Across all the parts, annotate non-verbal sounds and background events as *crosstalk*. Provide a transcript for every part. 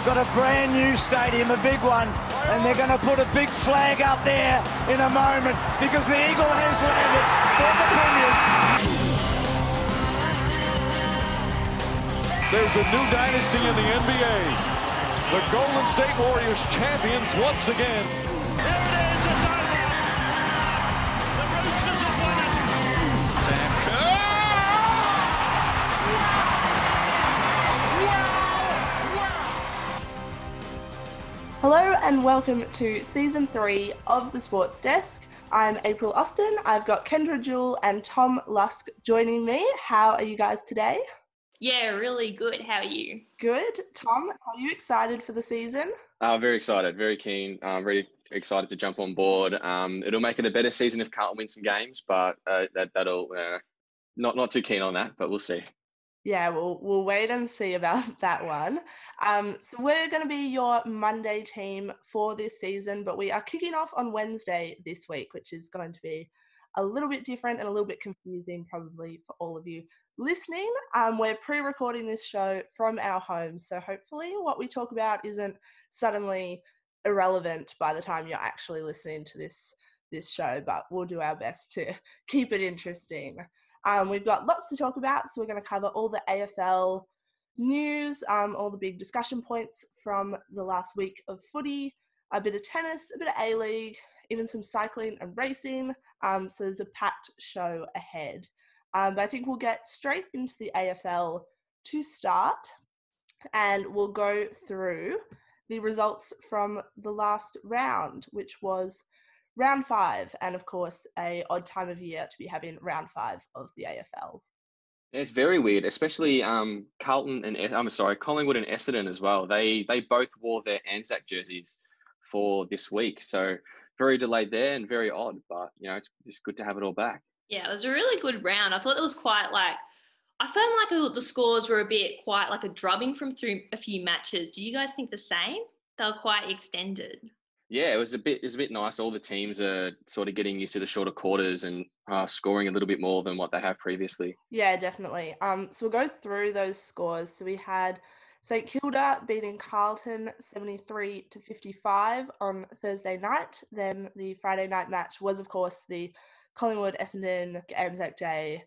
We've got a brand new stadium, a big one, and they're going to put a big flag up there in a moment because the Eagle has landed for the Premiers. There's a new dynasty in the NBA. The Golden State Warriors champions once again. Hello and welcome to season three of the Sports Desk. I'm April Austin. I've got Kendra Jewell and Tom Lusk joining me. How are you guys today? Yeah, really good. How are you? Good. Tom, are you excited for the season? Uh, very excited, very keen, I'm really excited to jump on board. Um, it'll make it a better season if Carlton wins some games, but uh, that that'll uh, not not too keen on that, but we'll see. Yeah, we'll we'll wait and see about *laughs* that one. Um, so we're going to be your Monday team for this season, but we are kicking off on Wednesday this week, which is going to be a little bit different and a little bit confusing probably for all of you listening. Um, we're pre-recording this show from our homes, so hopefully what we talk about isn't suddenly irrelevant by the time you're actually listening to this this show. But we'll do our best to *laughs* keep it interesting. Um, we've got lots to talk about, so we're going to cover all the AFL news, um, all the big discussion points from the last week of footy, a bit of tennis, a bit of A League, even some cycling and racing. Um, so there's a packed show ahead. Um, but I think we'll get straight into the AFL to start, and we'll go through the results from the last round, which was round five, and of course, a odd time of year to be having round five of the AFL. It's very weird, especially um, Carlton and I'm sorry, Collingwood and Essendon as well. They they both wore their Anzac jerseys for this week, so very delayed there and very odd. But you know, it's just good to have it all back. Yeah, it was a really good round. I thought it was quite like I felt like the scores were a bit quite like a drubbing from through a few matches. Do you guys think the same? They were quite extended. Yeah, it was a bit it was a bit nice. All the teams are sort of getting used to the shorter quarters and uh, scoring a little bit more than what they have previously. Yeah, definitely. Um, so we'll go through those scores. So we had St Kilda beating Carlton 73 to 55 on Thursday night. Then the Friday night match was, of course, the Collingwood Essendon Anzac Day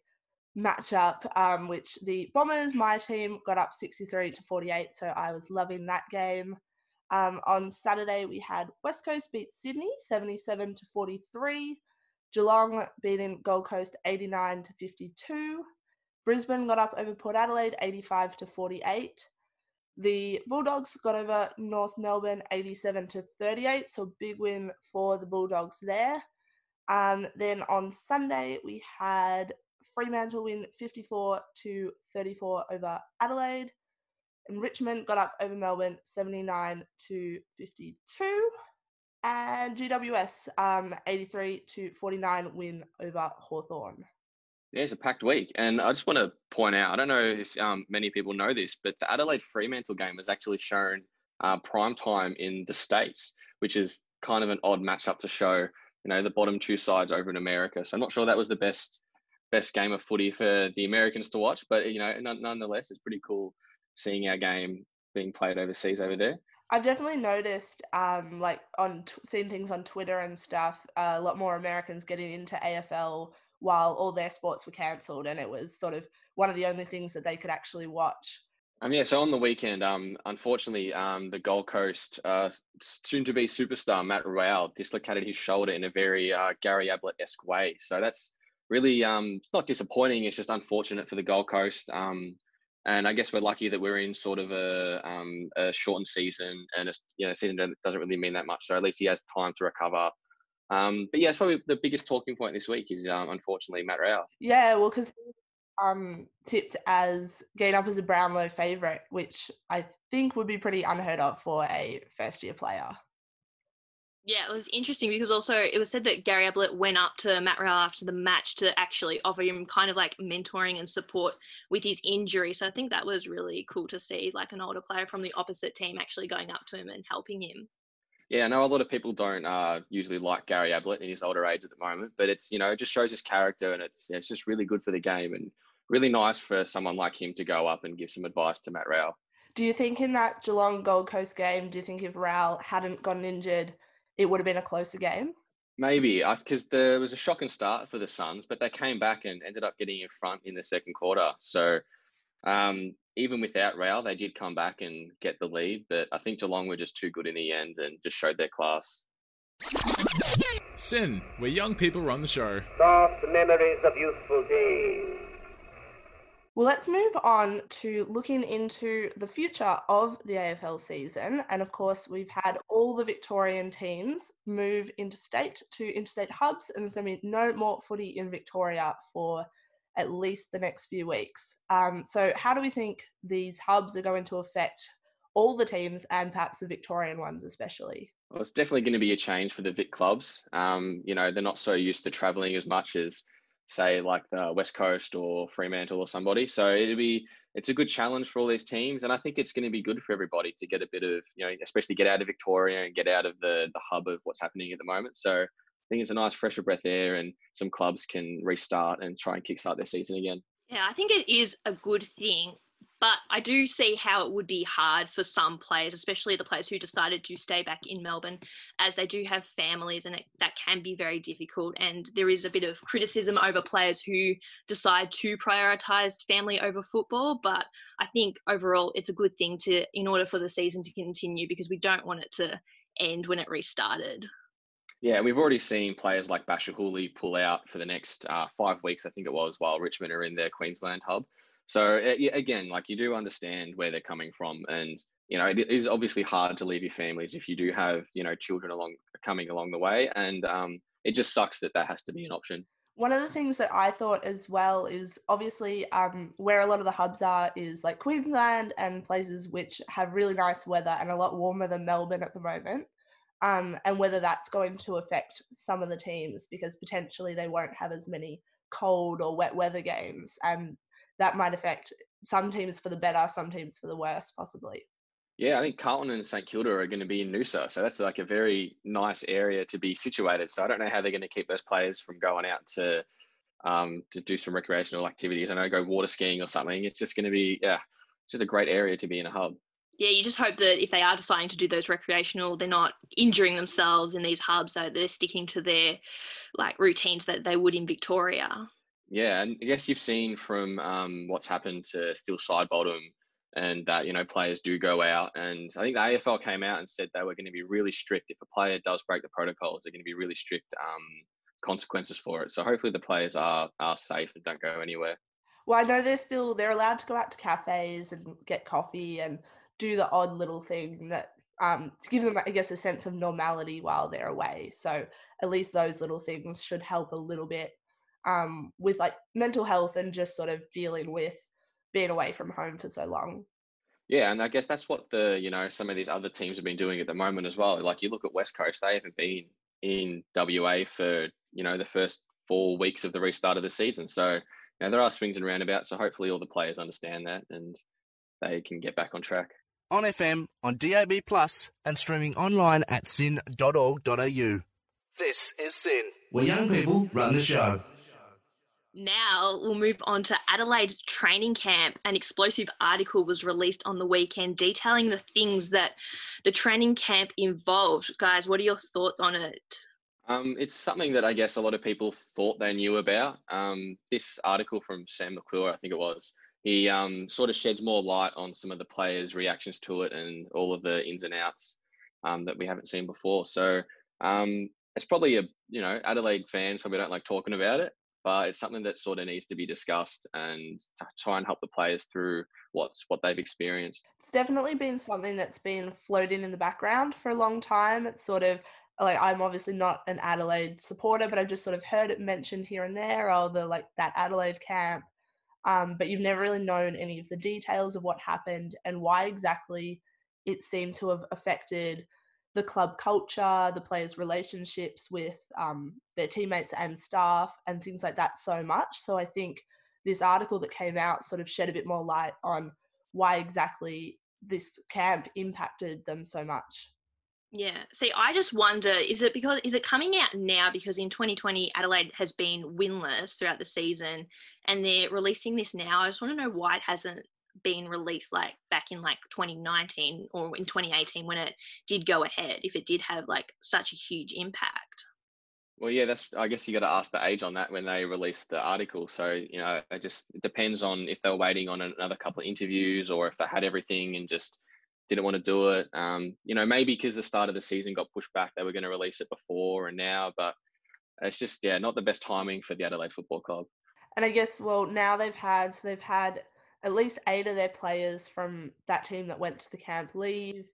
matchup, um, which the Bombers, my team, got up 63 to 48. So I was loving that game. Um, on Saturday, we had West Coast beat Sydney 77 to 43. Geelong beating Gold Coast 89 to 52. Brisbane got up over Port Adelaide 85 to 48. The Bulldogs got over North Melbourne 87 to 38, so big win for the Bulldogs there. Um, then on Sunday we had Fremantle win 54 to 34 over Adelaide. And Richmond got up over Melbourne 79 to 52. And GWS um, 83 to 49 win over Hawthorn. Yeah, it's a packed week. And I just want to point out I don't know if um, many people know this, but the Adelaide Fremantle game was actually shown uh, prime time in the States, which is kind of an odd matchup to show, you know, the bottom two sides over in America. So I'm not sure that was the best best game of footy for the Americans to watch, but, you know, nonetheless, it's pretty cool seeing our game being played overseas over there. I've definitely noticed, um, like on t- seeing things on Twitter and stuff, uh, a lot more Americans getting into AFL while all their sports were cancelled, and it was sort of one of the only things that they could actually watch. Um, yeah, so on the weekend, um, unfortunately, um, the Gold Coast uh, soon-to-be superstar Matt Rowell dislocated his shoulder in a very uh, Gary Ablett-esque way. So that's really, um, it's not disappointing. It's just unfortunate for the Gold Coast. Um, and I guess we're lucky that we're in sort of a, um, a shortened season, and a you know season doesn't really mean that much. So at least he has time to recover. Um, but yeah, it's probably the biggest talking point this week is um, unfortunately Matt Rowell. Yeah, well, because um tipped as getting up as a Brownlow favourite, which I think would be pretty unheard of for a first year player. Yeah, it was interesting because also it was said that Gary Ablett went up to Matt Rowell after the match to actually offer him kind of like mentoring and support with his injury. So I think that was really cool to see, like an older player from the opposite team actually going up to him and helping him. Yeah, I know a lot of people don't uh, usually like Gary Ablett in his older age at the moment, but it's you know it just shows his character and it's it's just really good for the game and really nice for someone like him to go up and give some advice to Matt Rowell. Do you think in that Geelong Gold Coast game, do you think if Rowell hadn't gotten injured, it would have been a closer game? Maybe, because there was a shocking start for the Suns, but they came back and ended up getting in front in the second quarter. So um, even without Rowell, they did come back and get the lead. But I think Geelong were just too good in the end and just showed their class. SYN, where young people run the show. Soft memories of youthful days. Well, let's move on to looking into the future of the AFL season. And of course, we've had all the Victorian teams move interstate to interstate hubs, and there's going to be no more footy in Victoria for at least the next few weeks. Um, so, how do we think these hubs are going to affect all the teams and perhaps the Victorian ones, especially? Well, it's definitely going to be a change for the Vic clubs. Um, you know, they're not so used to traveling as much as, say, like the West Coast or Fremantle or somebody. So it'll be it's a good challenge for all these teams, and I think it's going to be good for everybody to get a bit of you know, especially get out of Victoria and get out of the the hub of what's happening at the moment. So I think it's a nice fresher breath air, and some clubs can restart and try and kickstart their season again. Yeah, I think it is a good thing. But I do see how it would be hard for some players, especially the players who decided to stay back in Melbourne, as they do have families and it, that can be very difficult. And there is a bit of criticism over players who decide to prioritise family over football. But I think overall it's a good thing to, in order for the season to continue, because we don't want it to end when it restarted. Yeah, we've already seen players like Bachar Houli pull out for the next uh, five weeks, I think it was, while Richmond are in their Queensland hub. So again, like you do understand where they're coming from, and you know it is obviously hard to leave your families if you do have you know children along coming along the way, and um, it just sucks that that has to be an option. One of the things that I thought as well is obviously um, where a lot of the hubs are is like Queensland and places which have really nice weather and a lot warmer than Melbourne at the moment. Um, and whether that's going to affect some of the teams because potentially they won't have as many cold or wet weather games. And that might affect some teams for the better, some teams for the worse, possibly. Yeah, I think Carlton and St Kilda are going to be in Noosa, so that's like a very nice area to be situated. So I don't know how they're going to keep those players from going out to um, to do some recreational activities. I know go water skiing or something. It's just going to be yeah, it's just a great area to be in a hub yeah, you just hope that if they are deciding to do those recreational, they're not injuring themselves in these hubs, so they're sticking to their like routines that they would in Victoria. Yeah, and I guess you've seen from um, what's happened to Steele Sidebottom and that, you know, players do go out. And I think the AFL came out and said they were going to be really strict. If a player does break the protocols, they're going to be really strict um, consequences for it. So hopefully the players are, are safe and don't go anywhere. Well, I know they're still, they're allowed to go out to cafes and get coffee and do the odd little thing that um, to give them, I guess, a sense of normality while they're away. So at least those little things should help a little bit um, with like mental health and just sort of dealing with being away from home for so long. Yeah, and I guess that's what the you know some of these other teams have been doing at the moment as well. Like you look at West Coast, they haven't been in WA for you know the first four weeks of the restart of the season. So you know, there are swings and roundabouts. So hopefully all the players understand that and they can get back on track on FM, on DAB Plus, and streaming online at syn.org.au. This is SYN, where young people run the show. Now we'll move on to Adelaide training camp. An explosive article was released on the weekend detailing the things that the training camp involved. Guys, what are your thoughts on it? Um, it's something that I guess a lot of people thought they knew about. Um, this article from Sam McClure, I think it was, he um, sort of sheds more light on some of the players' reactions to it and all of the ins and outs um, that we haven't seen before. So um, it's probably a you know Adelaide fans probably don't like talking about it, but it's something that sort of needs to be discussed and to try and help the players through what's what they've experienced. It's definitely been something that's been floating in the background for a long time. It's sort of like I'm obviously not an Adelaide supporter, but I've just sort of heard it mentioned here and there, or the like that Adelaide camp um, but you've never really known any of the details of what happened and why exactly it seemed to have affected the club culture, the players' relationships with um, their teammates and staff, and things like that so much. So I think this article that came out sort of shed a bit more light on why exactly this camp impacted them so much. Yeah. See, I just wonder is it because is it coming out now because in 2020 Adelaide has been winless throughout the season and they're releasing this now. I just want to know why it hasn't been released like back in like 2019 or in 2018 when it did go ahead if it did have like such a huge impact? Well yeah that's i guess you got to ask the age on that when they released the article. So you know it just it depends on if they were waiting on another couple of interviews or if they had everything and just didn't want to do it. Um, you know maybe because the start of the season got pushed back they were going to release it before and now but it's just yeah not the best timing for the adelaide football club. And i guess well now they've had so they've had at least eight of their players from that team that went to the camp leave.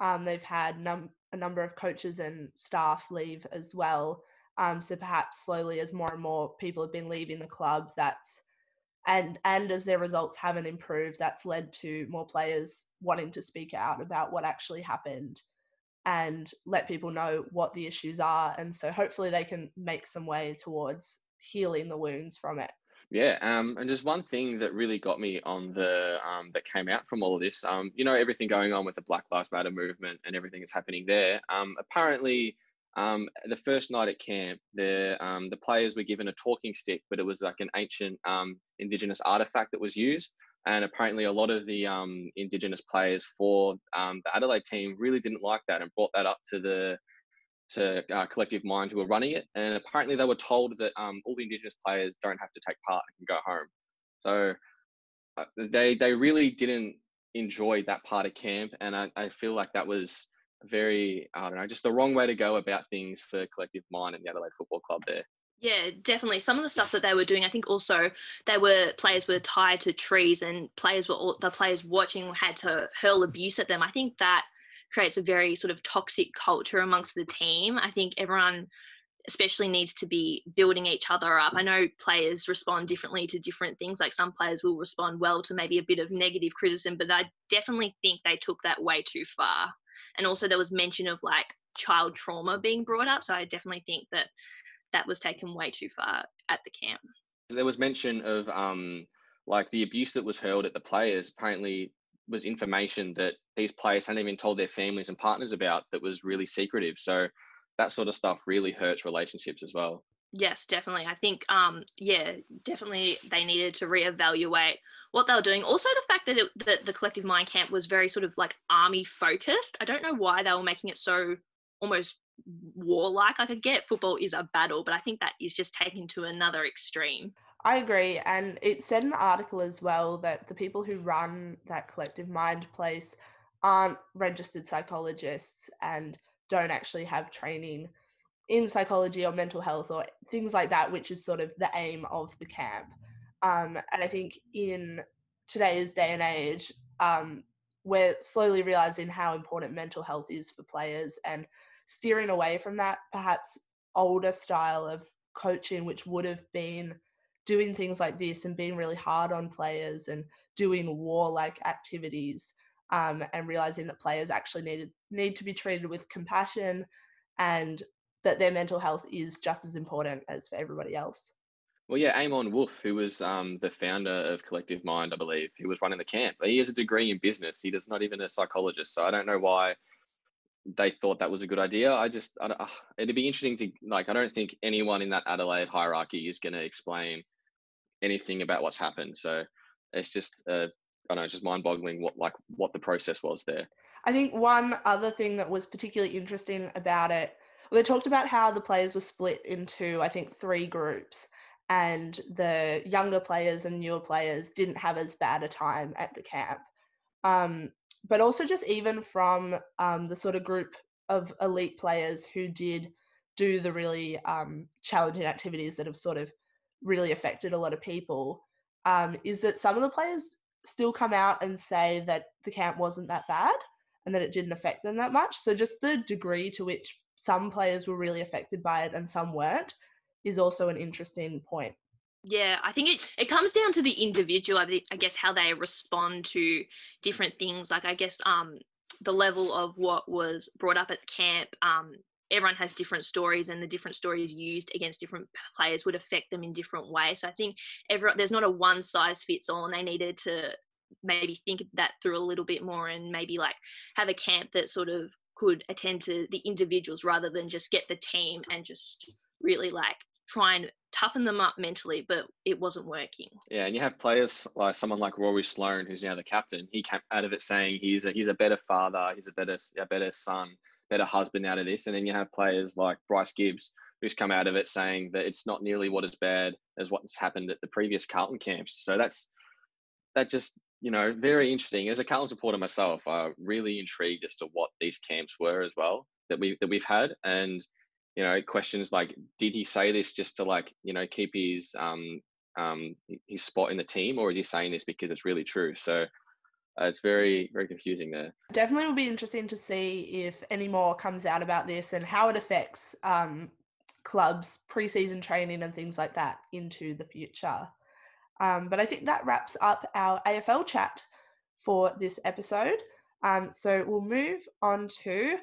Um, they've had num- a number of coaches and staff leave as well. Um, so perhaps slowly, as more and more people have been leaving the club, that's and and as their results haven't improved, that's led to more players wanting to speak out about what actually happened and let people know what the issues are. And so hopefully they can make some way towards healing the wounds from it. Yeah, um, and just one thing that really got me on the um, that came out from all of this, um, you know, everything going on with the Black Lives Matter movement and everything that's happening there. Um, apparently, um, the first night at camp, the um, the players were given a talking stick, but it was like an ancient Indigenous artifact that was used. And apparently, a lot of the Indigenous players for the Adelaide team really didn't like that and brought that up to the to uh, Collective Mind who were running it, and apparently they were told that um, all the Indigenous players don't have to take part and can go home. So uh, they they really didn't enjoy that part of camp, and I, I feel like that was very I don't know just the wrong way to go about things for Collective Mind and the Adelaide Football Club there. Yeah, definitely. Some of the stuff that they were doing, I think also they were players were tied to trees, and players were all, the players watching had to hurl abuse at them. I think that creates a very sort of toxic culture amongst the team. I think everyone especially needs to be building each other up. I know players respond differently to different things. Like some players will respond well to maybe a bit of negative criticism, but I definitely think they took that way too far. And also there was mention of like child trauma being brought up, so I definitely think that that was taken way too far at the camp. There was mention of um like the abuse that was hurled at the players. Apparently, was information that these players hadn't even told their families and partners about that was really secretive. So that sort of stuff really hurts relationships as well. Yes, definitely. I think, um, yeah, definitely they needed to reevaluate what they were doing. Also, the fact that, it, that the collective mind camp was very sort of like army focused. I don't know why they were making it so almost warlike. Like I get football is a battle, but I think that is just taken to another extreme. I agree. And it said in the article as well that the people who run that collective mind place aren't registered psychologists and don't actually have training in psychology or mental health or things like that, which is sort of the aim of the camp. Um, and I think in today's day and age, um, we're slowly realizing how important mental health is for players and steering away from that perhaps older style of coaching, which would have been doing things like this and being really hard on players and doing warlike activities um, and realizing that players actually needed need to be treated with compassion and that their mental health is just as important as for everybody else. Well, yeah, Amon Woulfe, who was um, the founder of Collective Mind, I believe, who was running the camp. He has a degree in business. He does not even a psychologist, so I don't know why they thought that was a good idea. I just, I, it'd be interesting to like. I don't think anyone in that Adelaide hierarchy is going to explain anything about what's happened. So it's just uh, I don't know, just mind-boggling what like what the process was there. I think one other thing that was particularly interesting about it, well, they talked about how the players were split into I think three groups, and the younger players and newer players didn't have as bad a time at the camp. Um, but also just even from um, the sort of group of elite players who did do the really um, challenging activities that have sort of really affected a lot of people um, is that some of the players still come out and say that the camp wasn't that bad and that it didn't affect them that much. So just the degree to which some players were really affected by it and some weren't is also an interesting point. Yeah, I think it, it comes down to the individual. I, guess how they respond to different things. Like I guess um the level of what was brought up at camp um everyone has different stories and the different stories used against different players would affect them in different ways. So I think everyone there's not a one size fits all and they needed to maybe think that through a little bit more and maybe like have a camp that sort of could attend to the individuals rather than just get the team and just really like try and toughen them up mentally, but it wasn't working. Yeah, and you have players like someone like Rory Sloane, who's now the captain. He came out of it saying he's a he's a better father, he's a better a better son, better husband out of this. And then you have players like Bryce Gibbs, who's come out of it saying that it's not nearly what as bad as what's happened at the previous Carlton camps. So that's that just you know very interesting. As a Carlton supporter myself, I'm really intrigued as to what these camps were as well that we that we've had and you know questions like did he say this just to like you know keep his um um his spot in the team or is he saying this because it's really true so uh, it's very very confusing there definitely will be interesting to see if any more comes out about this and how it affects um clubs preseason training and things like that into the future um, but i think that wraps up our afl chat for this episode um, so we'll move on to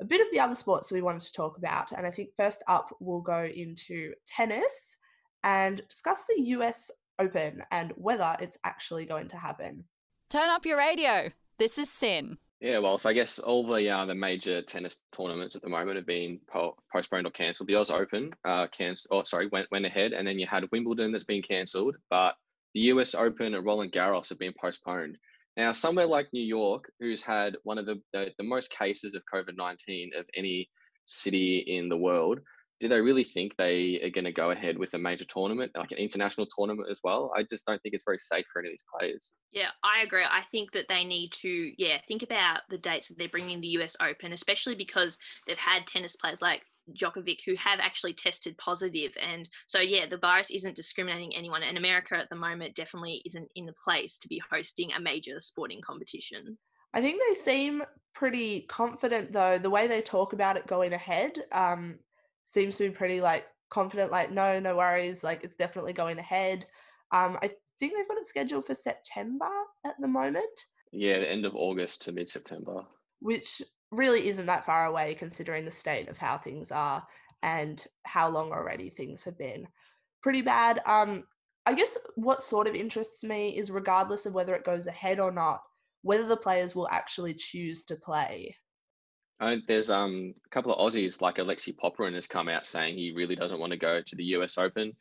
a bit of the other sports we wanted to talk about. And I think first up, we'll go into tennis and discuss the US Open and whether it's actually going to happen. Turn up your radio. This is SYN. Yeah, well, so I guess all the uh, the major tennis tournaments at the moment have been po- postponed or cancelled. The Oz Open uh, cancelled, oh, sorry, went went ahead, and then you had Wimbledon that's been cancelled, but the US Open and Roland Garros have been postponed. Now, somewhere like New York, who's had one of the, the, the most cases of COVID 19 of any city in the world, do they really think they are going to go ahead with a major tournament, like an international tournament as well? I just don't think it's very safe for any of these players. Yeah, I agree. I think that they need to, yeah, think about the dates that they're bringing the US Open, especially because they've had tennis players like Djokovic who have actually tested positive. And so, yeah, the virus isn't discriminating anyone. And America at the moment definitely isn't in the place to be hosting a major sporting competition. I think they seem pretty confident, though. The way they talk about it going ahead um, seems to be pretty like confident, like, no, no worries, like, it's definitely going ahead. Um, I think they've got it scheduled for September at the moment. Yeah, the end of August to mid September. Which really isn't that far away considering the state of how things are and how long already things have been pretty bad. Um, I guess what sort of interests me is regardless of whether it goes ahead or not, whether the players will actually choose to play. Uh, there's um, a couple of Aussies like Alexei Popyrin has come out saying he really doesn't want to go to the US Open.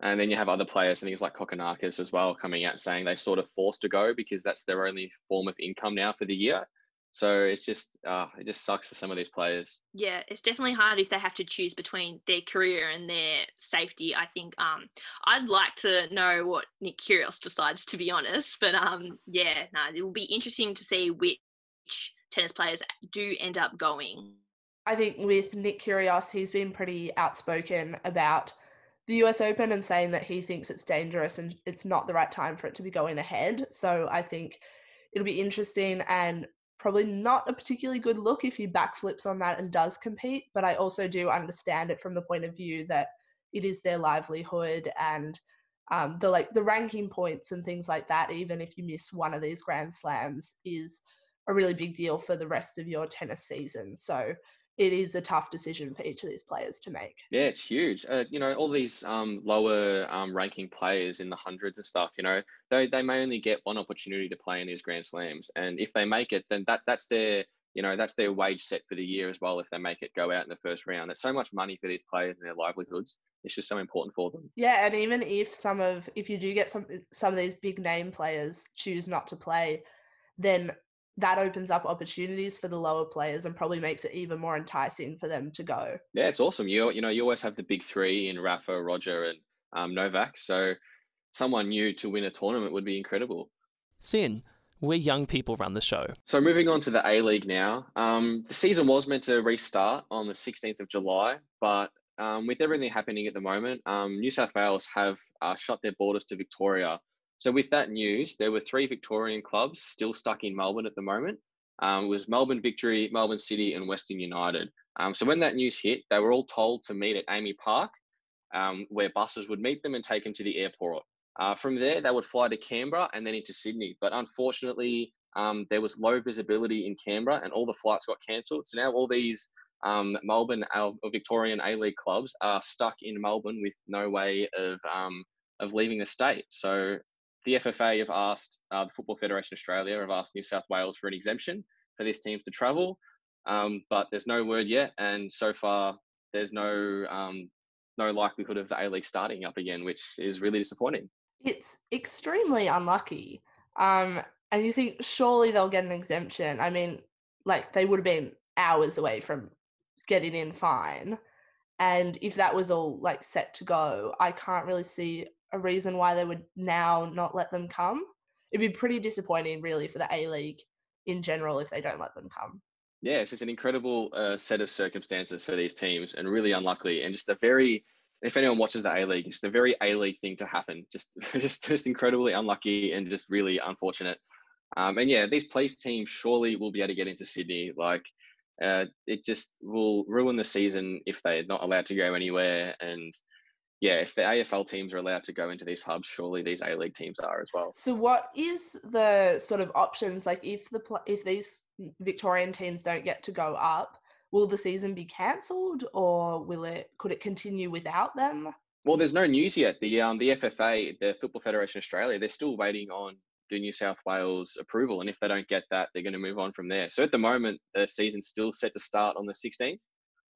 And then you have other players, and things like Kokkinakis as well, coming out saying they sort of forced to go because that's their only form of income now for the year. So it's just uh, it just sucks for some of these players. Yeah, it's definitely hard if they have to choose between their career and their safety. I think um, I'd like to know what Nick Kyrgios decides, to be honest. But um, yeah, no, it will be interesting to see which tennis players do end up going. I think with Nick Kyrgios, he's been pretty outspoken about the US Open and saying that he thinks it's dangerous and it's not the right time for it to be going ahead. So I think it'll be interesting and probably not a particularly good look if he backflips on that and does compete. But I also do understand it from the point of view that it is their livelihood and um, the like the ranking points and things like that. Even if you miss one of these Grand Slams, is a really big deal for the rest of your tennis season. So it is a tough decision for each of these players to make. Yeah, it's huge. Uh, you know, all these um, lower um, ranking players in the hundreds and stuff. You know, they they may only get one opportunity to play in these Grand Slams, and if they make it, then that that's their you know that's their wage set for the year as well. If they make it go out in the first round, it's so much money for these players and their livelihoods. It's just so important for them. Yeah, and even if some of if you do get some some of these big name players choose not to play, then that opens up opportunities for the lower players and probably makes it even more enticing for them to go. Yeah, it's awesome. You you know you always have the big three in Rafa, Roger, and um, Novak. So someone new to win a tournament would be incredible. SYN, we're young people run the show. So moving on to the A League now. Um, the season was meant to restart on the 16th of July, but um, with everything happening at the moment, um, New South Wales have uh, shut their borders to Victoria so with that news, there were three Victorian clubs still stuck in Melbourne at the moment. Um, it was Melbourne Victory, Melbourne City, and Western United. Um, so when that news hit, they were all told to meet at AAMI Park, um, where buses would meet them and take them to the airport. Uh, from there, they would fly to Canberra and then into Sydney. But unfortunately, um, there was low visibility in Canberra, and all the flights got cancelled. So now all these um, Melbourne uh, Victorian A League clubs are stuck in Melbourne with no way of um, of leaving the state. So the FFA have asked uh, the Football Federation Australia have asked New South Wales for an exemption for these teams to travel, um, but there's no word yet, and so far there's no um, no likelihood of the A League starting up again, which is really disappointing. It's extremely unlucky. Um, and you think surely they'll get an exemption. I mean, like they would have been hours away from getting in fine. And if that was all like set to go, I can't really see a reason why they would now not let them come. It'd be pretty disappointing, really, for the A League in general if they don't let them come. Yeah, it's just an incredible uh, set of circumstances for these teams, and really unlucky, and just a very. If anyone watches the A League, it's a very A League thing to happen. *laughs* Just, just, just incredibly unlucky and just really unfortunate. Um, and yeah, these police teams surely will be able to get into Sydney. Like, uh, it just will ruin the season if they're not allowed to go anywhere. And yeah, if the AFL teams are allowed to go into these hubs, surely these A League teams are as well. So, what is the sort of options? Like, if the if these Victorian teams don't get to go up, will the season be cancelled, or will it could it continue without them? Well, there's no news yet. The um the FFA, the Football Federation Australia, they're still waiting on the New South Wales approval. And if they don't get that, they're going to move on from there. So at the moment, the season's still set to start on the 16th.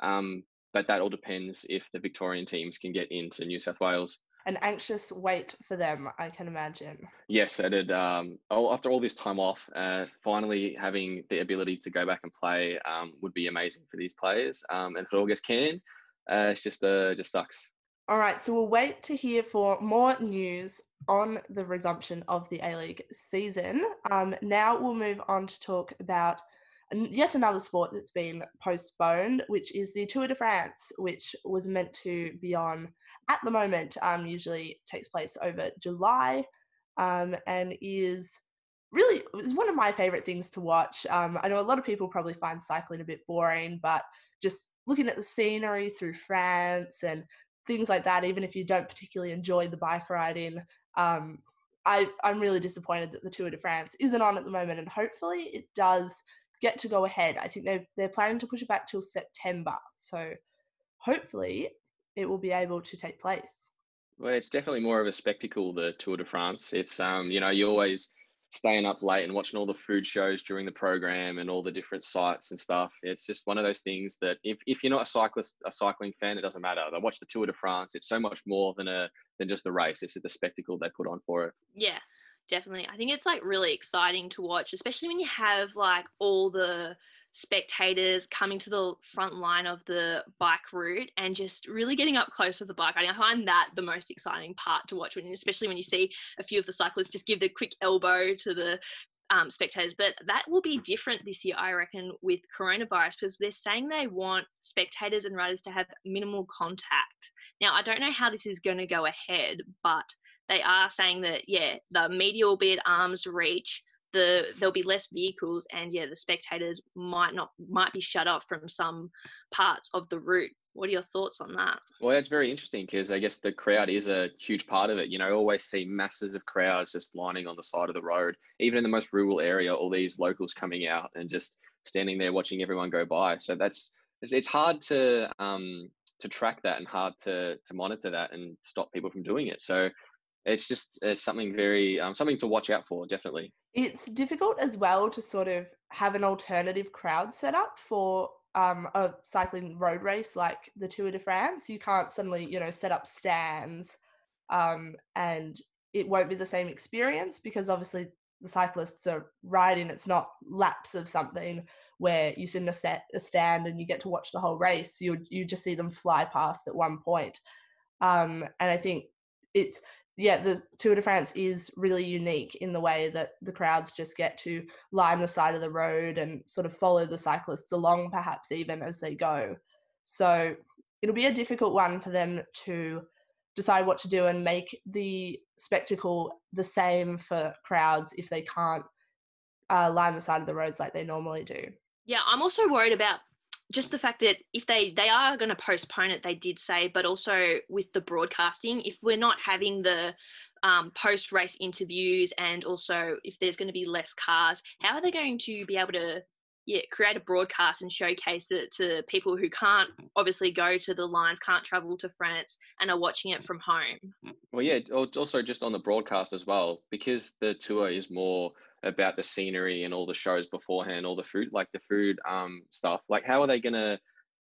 Um, but that all depends if the Victorian teams can get into New South Wales. An anxious wait for them, I can imagine. Yes, it did. Um, after all this time off, uh, finally having the ability to go back and play um, would be amazing for these players. Um, and if it all gets canned, uh, it's just uh, just sucks. All right, so we'll wait to hear for more news on the resumption of the A League season. Um, now we'll move on to talk about yet another sport that's been postponed, which is the Tour de France, which was meant to be on at the moment, um, usually takes place over July um, and is really is one of my favorite things to watch. Um, I know a lot of people probably find cycling a bit boring, but just looking at the scenery through France and things like that, even if you don't particularly enjoy the bike riding, um, I, I'm really disappointed that the Tour de France isn't on at the moment, and hopefully it does get to go ahead. I think they're they're planning to push it back till September, so hopefully it will be able to take place. Well, it's definitely more of a spectacle, the Tour de France. It's um, you know, you always staying up late and watching all the food shows during the program and all the different sites and stuff. It's just one of those things that if, if you're not a cyclist, a cycling fan, it doesn't matter. I watch the Tour de France. It's so much more than a than just a race. It's the spectacle they put on for it. Yeah, definitely. I think it's like really exciting to watch, especially when you have like all the spectators coming to the front line of the bike route and just really getting up close to the bike. I find that the most exciting part to watch, when, especially when you see a few of the cyclists just give the quick elbow to the um, spectators. But that will be different this year, I reckon, with coronavirus because they're saying they want spectators and riders to have minimal contact. Now, I don't know how this is going to go ahead, but they are saying that, yeah, the media will be at arm's reach. The there'll be less vehicles and yeah the spectators might not might be shut off from some parts of the route. What are your thoughts on that? Well it's very interesting because i guess the crowd is a huge part of it. You know I always see masses of crowds just lining on the side of the road even in the most rural area all these locals coming out and just standing there watching everyone go by. So that's it's hard to um to track that and hard to to monitor that and stop people from doing it. So it's just it's something very um, something to watch out for definitely it's difficult as well to sort of have an alternative crowd set up for um, a cycling road race like the Tour de France. You can't suddenly, you know, set up stands um, and it won't be the same experience because obviously the cyclists are riding. It's not laps of something where you sit in a, set, a stand and you get to watch the whole race. You you just see them fly past at one point. Um, and I think it's yeah, the Tour de France is really unique in the way that the crowds just get to line the side of the road and sort of follow the cyclists along, perhaps even as they go. So it'll be a difficult one for them to decide what to do and make the spectacle the same for crowds if they can't uh, line the side of the roads like they normally do. Yeah, I'm also worried about just the fact that if they they are going to postpone it they did say but also with the broadcasting if we're not having the um, post race interviews and also if there's going to be less cars how are they going to be able to yeah create a broadcast and showcase it to people who can't obviously go to the lines can't travel to france and are watching it from home? Well yeah also just on the broadcast as well because the tour is more about the scenery and all the shows beforehand, all the food, like the food um, stuff. Like, how are they going to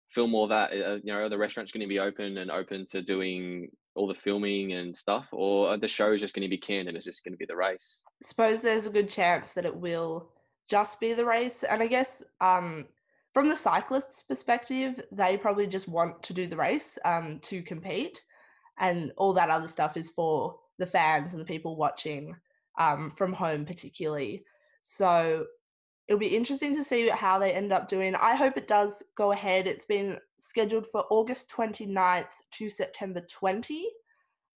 film all that? Uh, you know, are the restaurants going to be open and open to doing all the filming and stuff, or are the shows just going to be canned and it's just going to be the race? suppose there's a good chance that it will just be the race. And I guess um, from the cyclists' perspective, they probably just want to do the race um, to compete, and all that other stuff is for the fans and the people watching um, from home, particularly. So it'll be interesting to see how they end up doing. I hope it does go ahead. It's been scheduled for August 29th to September 20.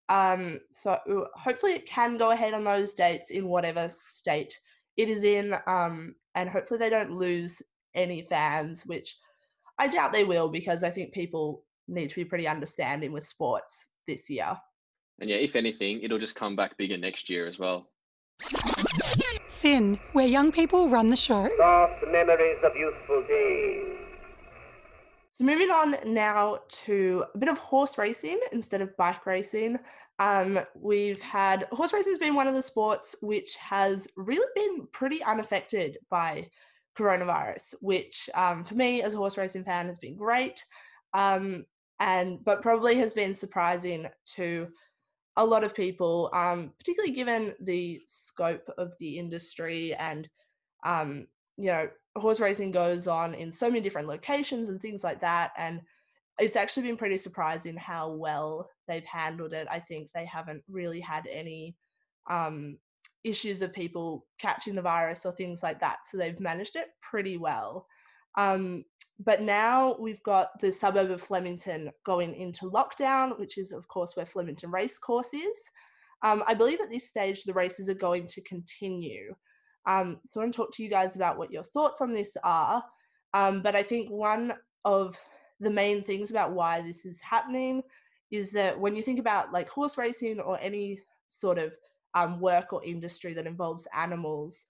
Um, so hopefully it can go ahead on those dates in whatever state it is in. Um, and hopefully they don't lose any fans, which I doubt they will because I think people need to be pretty understanding with sports this year. And yeah, if anything, it'll just come back bigger next year as well. SYN, where young people run the show. Soft memories of youthful days. So moving on now to a bit of horse racing instead of bike racing. Um, we've had horse racing has been one of the sports which has really been pretty unaffected by coronavirus, which um, for me as a horse racing fan has been great, um, and but probably has been surprising to a lot of people, um, particularly given the scope of the industry and um, you know horse racing goes on in so many different locations and things like that, and it's actually been pretty surprising how well they've handled it. I think they haven't really had any um, issues of people catching the virus or things like that. So they've managed it pretty well. Um, but now we've got the suburb of Flemington going into lockdown, which is, of course, where Flemington Racecourse is. Um, I believe at this stage the races are going to continue. Um, so I want to talk to you guys about what your thoughts on this are. Um, but I think one of the main things about why this is happening is that when you think about like horse racing or any sort of um, work or industry that involves animals,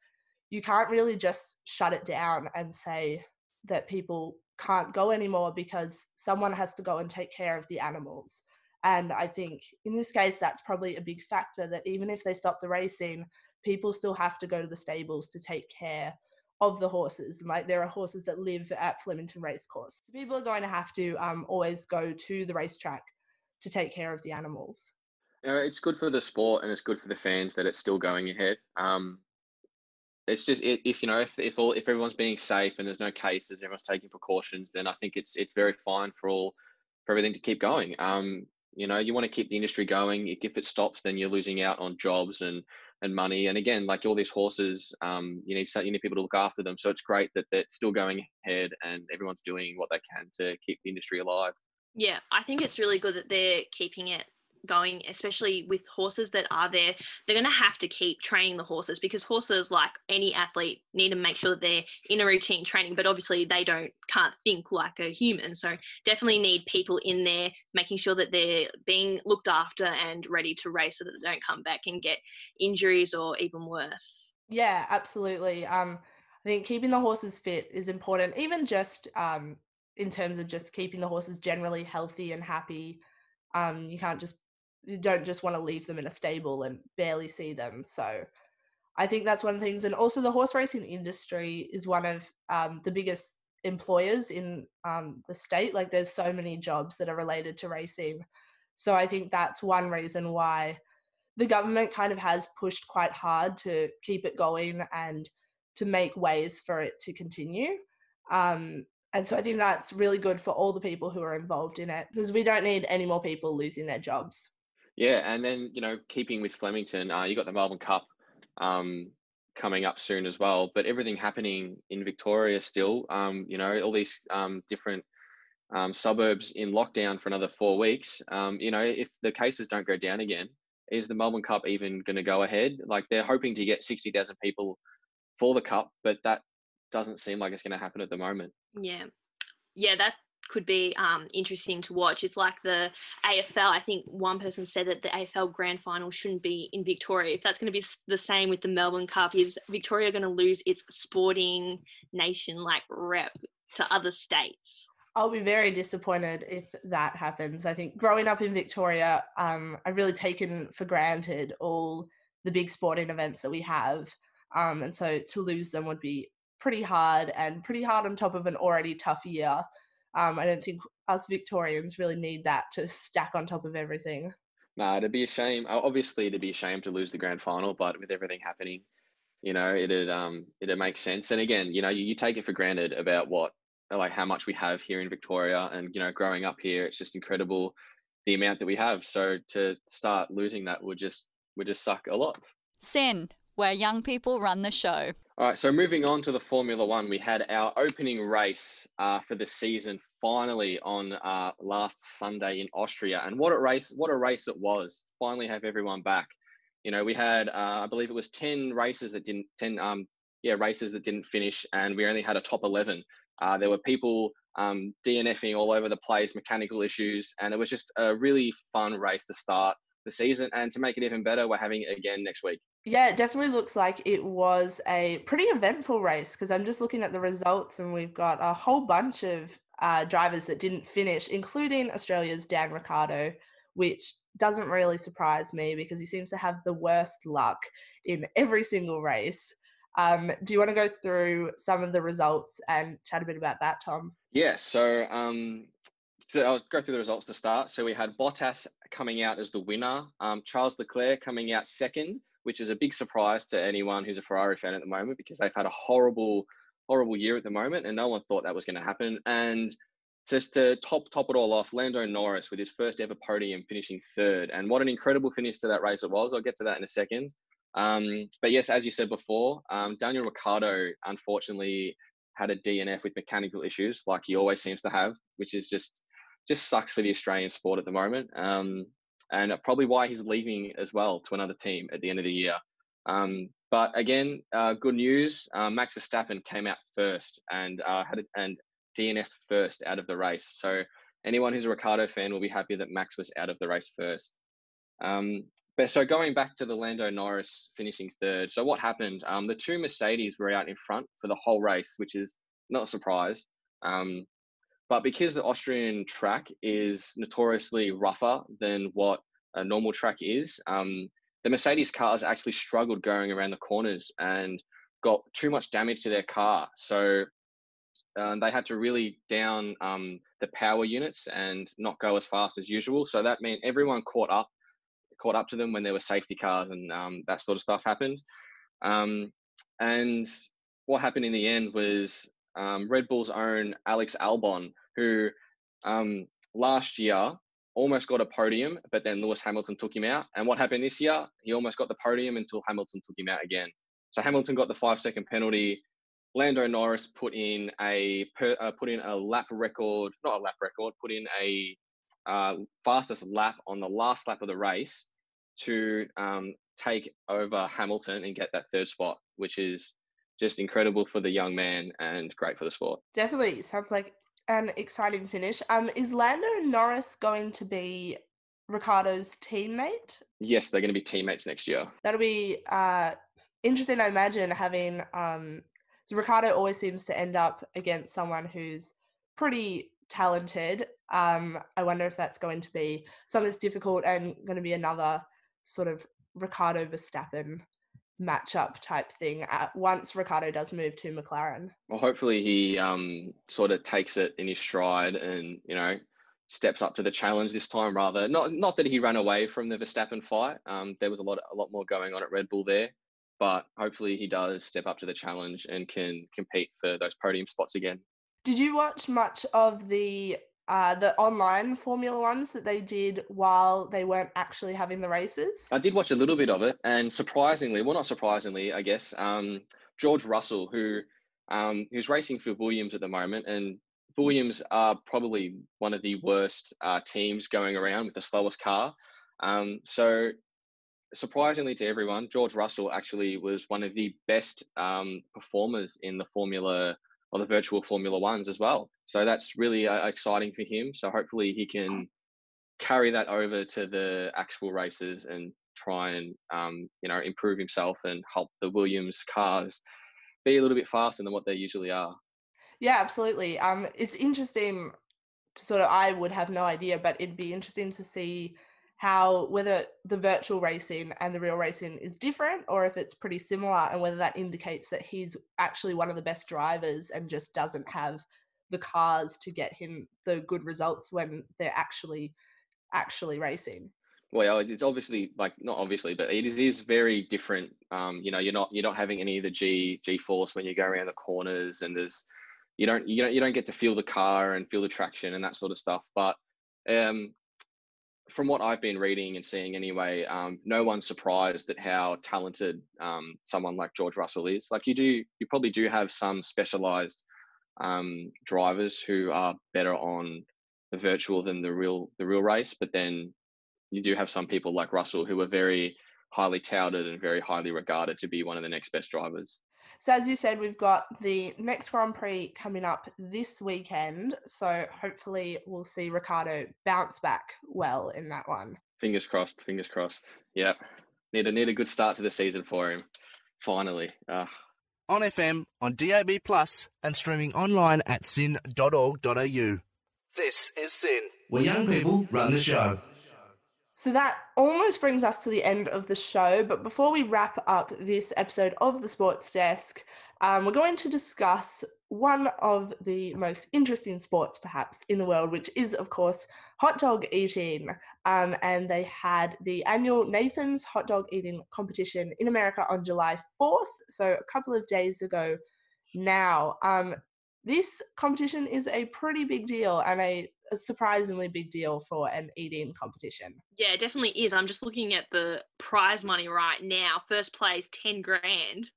you can't really just shut it down and say that people can't go anymore because someone has to go and take care of the animals. And I think in this case, that's probably a big factor that even if they stop the racing, people still have to go to the stables to take care of the horses. And like there are horses that live at Flemington Racecourse. People are going to have to um, always go to the racetrack to take care of the animals. Uh, it's good for the sport and it's good for the fans that it's still going ahead. Um, it's just if you know if if all if everyone's being safe and there's no cases, everyone's taking precautions, then I think it's it's very fine for all for everything to keep going. Um, you know, you want to keep the industry going. If it stops, then you're losing out on jobs and and money. And again, like all these horses, um, you need you need people to look after them. So it's great that they're still going ahead and everyone's doing what they can to keep the industry alive. Yeah, I think it's really good that they're keeping it going, especially with horses that are there. They're going to have to keep training the horses because horses, like any athlete, need to make sure that they're in a routine training. But obviously, they don't can't think like a human. So definitely need people in there making sure that they're being looked after and ready to race, so that they don't come back and get injuries or even worse. Yeah, absolutely. Um, I think keeping the horses fit is important, even just um, in terms of just keeping the horses generally healthy and happy. Um, you can't just you don't just want to leave them in a stable and barely see them. So I think that's one of the things. And also the horse racing industry is one of um, the biggest employers in um, the state. Like there's so many jobs that are related to racing. So I think that's one reason why the government kind of has pushed quite hard to keep it going and to make ways for it to continue. Um, and so I think that's really good for all the people who are involved in it because we don't need any more people losing their jobs. Yeah, and then you know, keeping with Flemington, uh, you got the Melbourne Cup um, coming up soon as well. But everything happening in Victoria still, um, you know, all these um, different um, suburbs in lockdown for another four weeks. Um, you know, if the cases don't go down again, is the Melbourne Cup even going to go ahead? Like they're hoping to get sixty thousand people for the Cup, but that doesn't seem like it's going to happen at the moment. Yeah, yeah, that could be um, interesting to watch. It's like the AFL. I think one person said that the AFL grand final shouldn't be in Victoria. If that's going to be the same with the Melbourne Cup, is Victoria going to lose its sporting nation like rep to other states? I'll be very disappointed if that happens. I think growing up in Victoria, um, I've really taken for granted all the big sporting events that we have. Um, and so to lose them would be pretty hard and pretty hard on top of an already tough year. Um, I don't think us Victorians really need that to stack on top of everything. Nah, it'd be a shame. Obviously, it'd be a shame to lose the grand final, but with everything happening, you know, it'd um it'd make sense. And again, you know, you, you take it for granted about what like how much we have here in Victoria, and you know, growing up here, it's just incredible the amount that we have. So to start losing that would just would just suck a lot. SYN, where young people run the show. All right, so moving on to the Formula One, we had our opening race uh, for the season finally on uh, last Sunday in Austria, and what a race! What a race it was! Finally, have everyone back. You know, we had uh, I believe it was ten races that didn't ten um yeah races that didn't finish, and we only had a top eleven. Uh, there were people um, DNFing all over the place, mechanical issues, and it was just a really fun race to start the season. And to make it even better, we're having it again next week. Yeah, it definitely looks like it was a pretty eventful race because I'm just looking at the results and we've got a whole bunch of uh, drivers that didn't finish, including Australia's Dan Ricciardo, which doesn't really surprise me because he seems to have the worst luck in every single race. Um, do you want to go through some of the results and chat a bit about that, Tom? Yeah, so um, so I'll go through the results to start. So we had Bottas coming out as the winner, um, Charles Leclerc coming out second, which is a big surprise to anyone who's a Ferrari fan at the moment because they've had a horrible, horrible year at the moment, and no one thought that was going to happen. And just to top top it all off, Lando Norris with his first ever podium finishing third, and what an incredible finish to that race it was. I'll get to that in a second. Um, but yes, as you said before, um, Daniel Ricciardo unfortunately had a DNF with mechanical issues, like he always seems to have, which is just just sucks for the Australian sport at the moment. Um, and probably why he's leaving as well to another team at the end of the year. Um, but again, uh, good news. Uh, Max Verstappen came out first and uh, had a, and DNF first out of the race. So anyone who's a Ricciardo fan will be happy that Max was out of the race first. Um, but so going back to the Lando Norris finishing third. So what happened? Um, the two Mercedes were out in front for the whole race, which is not a surprise. Um, but because the Austrian track is notoriously rougher than what a normal track is, um, the Mercedes cars actually struggled going around the corners and got too much damage to their car. So uh, they had to really down um, the power units and not go as fast as usual. So that meant everyone caught up caught up to them when there were safety cars and um, that sort of stuff happened. Um, and what happened in the end was um, Red Bull's own Alex Albon, who um, last year almost got a podium, but then Lewis Hamilton took him out. And what happened this year? He almost got the podium until Hamilton took him out again. So Hamilton got the five second penalty. Lando Norris put in a uh, put in a lap record, not a lap record, put in a uh, fastest lap on the last lap of the race to um, take over Hamilton and get that third spot, which is just incredible for the young man and great for the sport. Definitely sounds like an exciting finish. Um, is Lando Norris going to be Ricciardo's teammate? Yes, they're going to be teammates next year. That'll be uh, interesting. I imagine having um, so Ricciardo always seems to end up against someone who's pretty talented. Um, I wonder if that's going to be something that's difficult and going to be another sort of Ricciardo Verstappen matchup type thing at once Ricciardo does move to McLaren. Well, hopefully he um, sort of takes it in his stride and you know steps up to the challenge this time rather. Not not that he ran away from the Verstappen fight. Um, there was a lot a lot more going on at Red Bull there, but hopefully he does step up to the challenge and can compete for those podium spots again. Did you watch much of the uh, the online Formula Ones that they did while they weren't actually having the races? I did watch a little bit of it, and surprisingly, well, not surprisingly, I guess, um, George Russell, who um, who's racing for Williams at the moment, and Williams are probably one of the worst uh, teams going around with the slowest car. Um, so, surprisingly to everyone, George Russell actually was one of the best um, performers in the Formula or the virtual Formula Ones as well. So that's really uh, exciting for him. So hopefully he can carry that over to the actual races and try and um, you know improve himself and help the Williams cars be a little bit faster than what they usually are. Yeah, absolutely. Um, it's interesting. To sort of, I would have no idea, but it'd be interesting to see how whether the virtual racing and the real racing is different or if it's pretty similar and whether that indicates that he's actually one of the best drivers and just doesn't have the cars to get him the good results when they're actually actually racing. Well, it's obviously like not obviously, but it is, is very different. Um, you know, you're not you're not having any of the G G force when you go around the corners, and there's you don't you don't you don't get to feel the car and feel the traction and that sort of stuff. But um, from what I've been reading and seeing anyway, um, no one's surprised at how talented um, someone like George Russell is. Like you do, you probably do have some specialized um, drivers who are better on the virtual than the real the real race, but then you do have some people like Russell who are very highly touted and very highly regarded to be one of the next best drivers. So, as you said, we've got the next Grand Prix coming up this weekend. So, hopefully, we'll see Ricciardo bounce back well in that one. Fingers crossed. Fingers crossed. Yep. Need a need a good start to the season for him. Finally. Uh. On FM, on DAB Plus, and streaming online at syn.org.au. This is SYN, where young people run the show. So that almost brings us to the end of the show. But before we wrap up this episode of the Sports Desk, um, we're going to discuss one of the most interesting sports, perhaps, in the world, which is, of course, hot dog eating. Um, and they had the annual Nathan's hot dog eating competition in America on July 4th. So a couple of days ago now. Um, this competition is a pretty big deal and a a surprisingly big deal for an eating competition. Yeah, it definitely is. I'm just looking at the prize money right now. First place, 10 grand.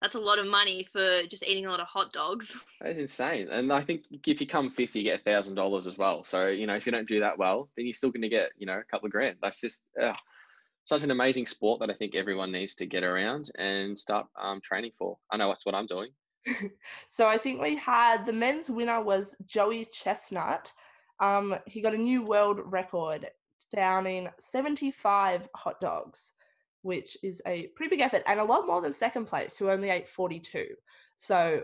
That's a lot of money for just eating a lot of hot dogs. *laughs* That is insane. And I think if you come fifth, you get a thousand dollars as well. So, you know, if you don't do that well, then you're still going to get, you know, a couple of grand. That's just uh, such an amazing sport that I think everyone needs to get around and start um, training for. I know that's what I'm doing. *laughs* so I think we had the men's winner was Joey Chestnut. Um, he got a new world record, downing 75 hot dogs, which is a pretty big effort and a lot more than second place, who only ate 42. So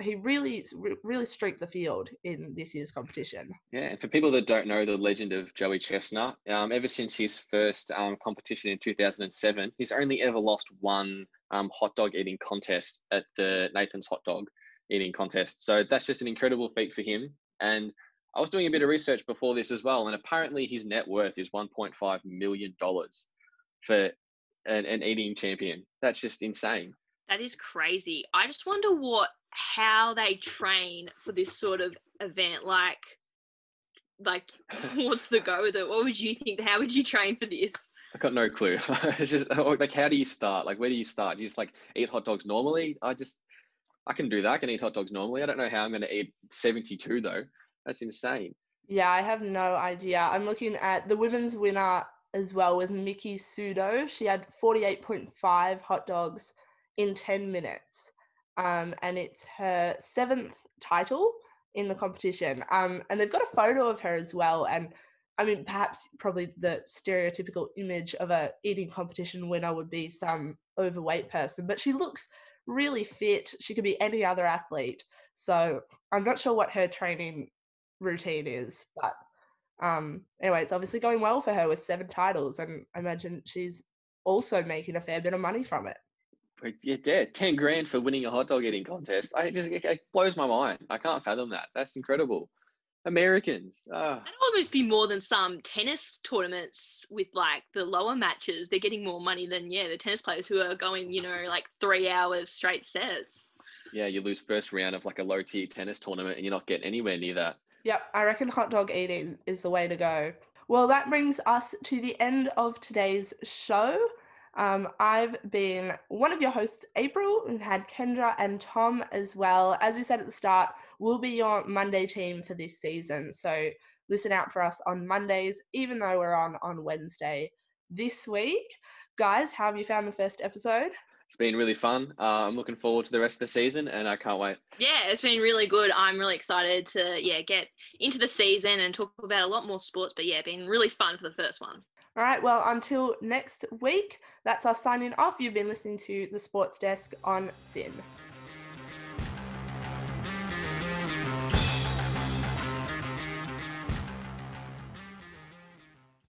he really, really streaked the field in this year's competition. Yeah, for people that don't know the legend of Joey Chestnut, um, ever since his first um, competition in 2007, he's only ever lost one um, hot dog eating contest at the Nathan's Hot Dog eating contest. So that's just an incredible feat for him. And I was doing a bit of research before this as well, and apparently his net worth is 1.5 million dollars for an, an eating champion. That's just insane. That is crazy. I just wonder what how they train for this sort of event. Like, like *laughs* what's the go with it? What would you think? How would you train for this? I got no clue. *laughs* it's just like, how do you start? Like, where do you start? Do you just like eat hot dogs normally? I just, I can do that. I can eat hot dogs normally. I don't know how I'm going to eat 72 though. That's insane. Yeah, I have no idea. I'm looking at the women's winner as well was Miki Sudo. She had 48.5 hot dogs in 10 minutes. Um, and it's her seventh title in the competition. Um, and they've got a photo of her as well. And I mean, perhaps probably the stereotypical image of a eating competition winner would be some overweight person, but she looks really fit. She could be any other athlete. So I'm not sure what her training routine is. But um, anyway, it's obviously going well for her with seven titles, and I imagine she's also making a fair bit of money from it. Yeah, dead. Ten grand for winning a hot dog eating contest. I just it blows my mind. I can't fathom that. That's incredible. Americans. Oh. That'd almost be more than some tennis tournaments with like the lower matches. They're getting more money than yeah the tennis players who are going you know like three hours straight sets. Yeah, you lose first round of like a low tier tennis tournament and you're not getting anywhere near that. Yep, I reckon hot dog eating is the way to go. Well, that brings us to the end of today's show. Um, I've been one of your hosts, April. We've had Kendra and Tom as well. As we said at the start, we'll be your Monday team for this season. So listen out for us on Mondays, even though we're on on Wednesday this week. Guys, how have you found the first episode? It's been really fun. Uh, I'm looking forward to the rest of the season, and I can't wait. Yeah, it's been really good. I'm really excited to yeah get into the season and talk about a lot more sports. But yeah, been really fun for the first one. All right. Well, until next week, that's us signing off. You've been listening to the Sports Desk on SYN.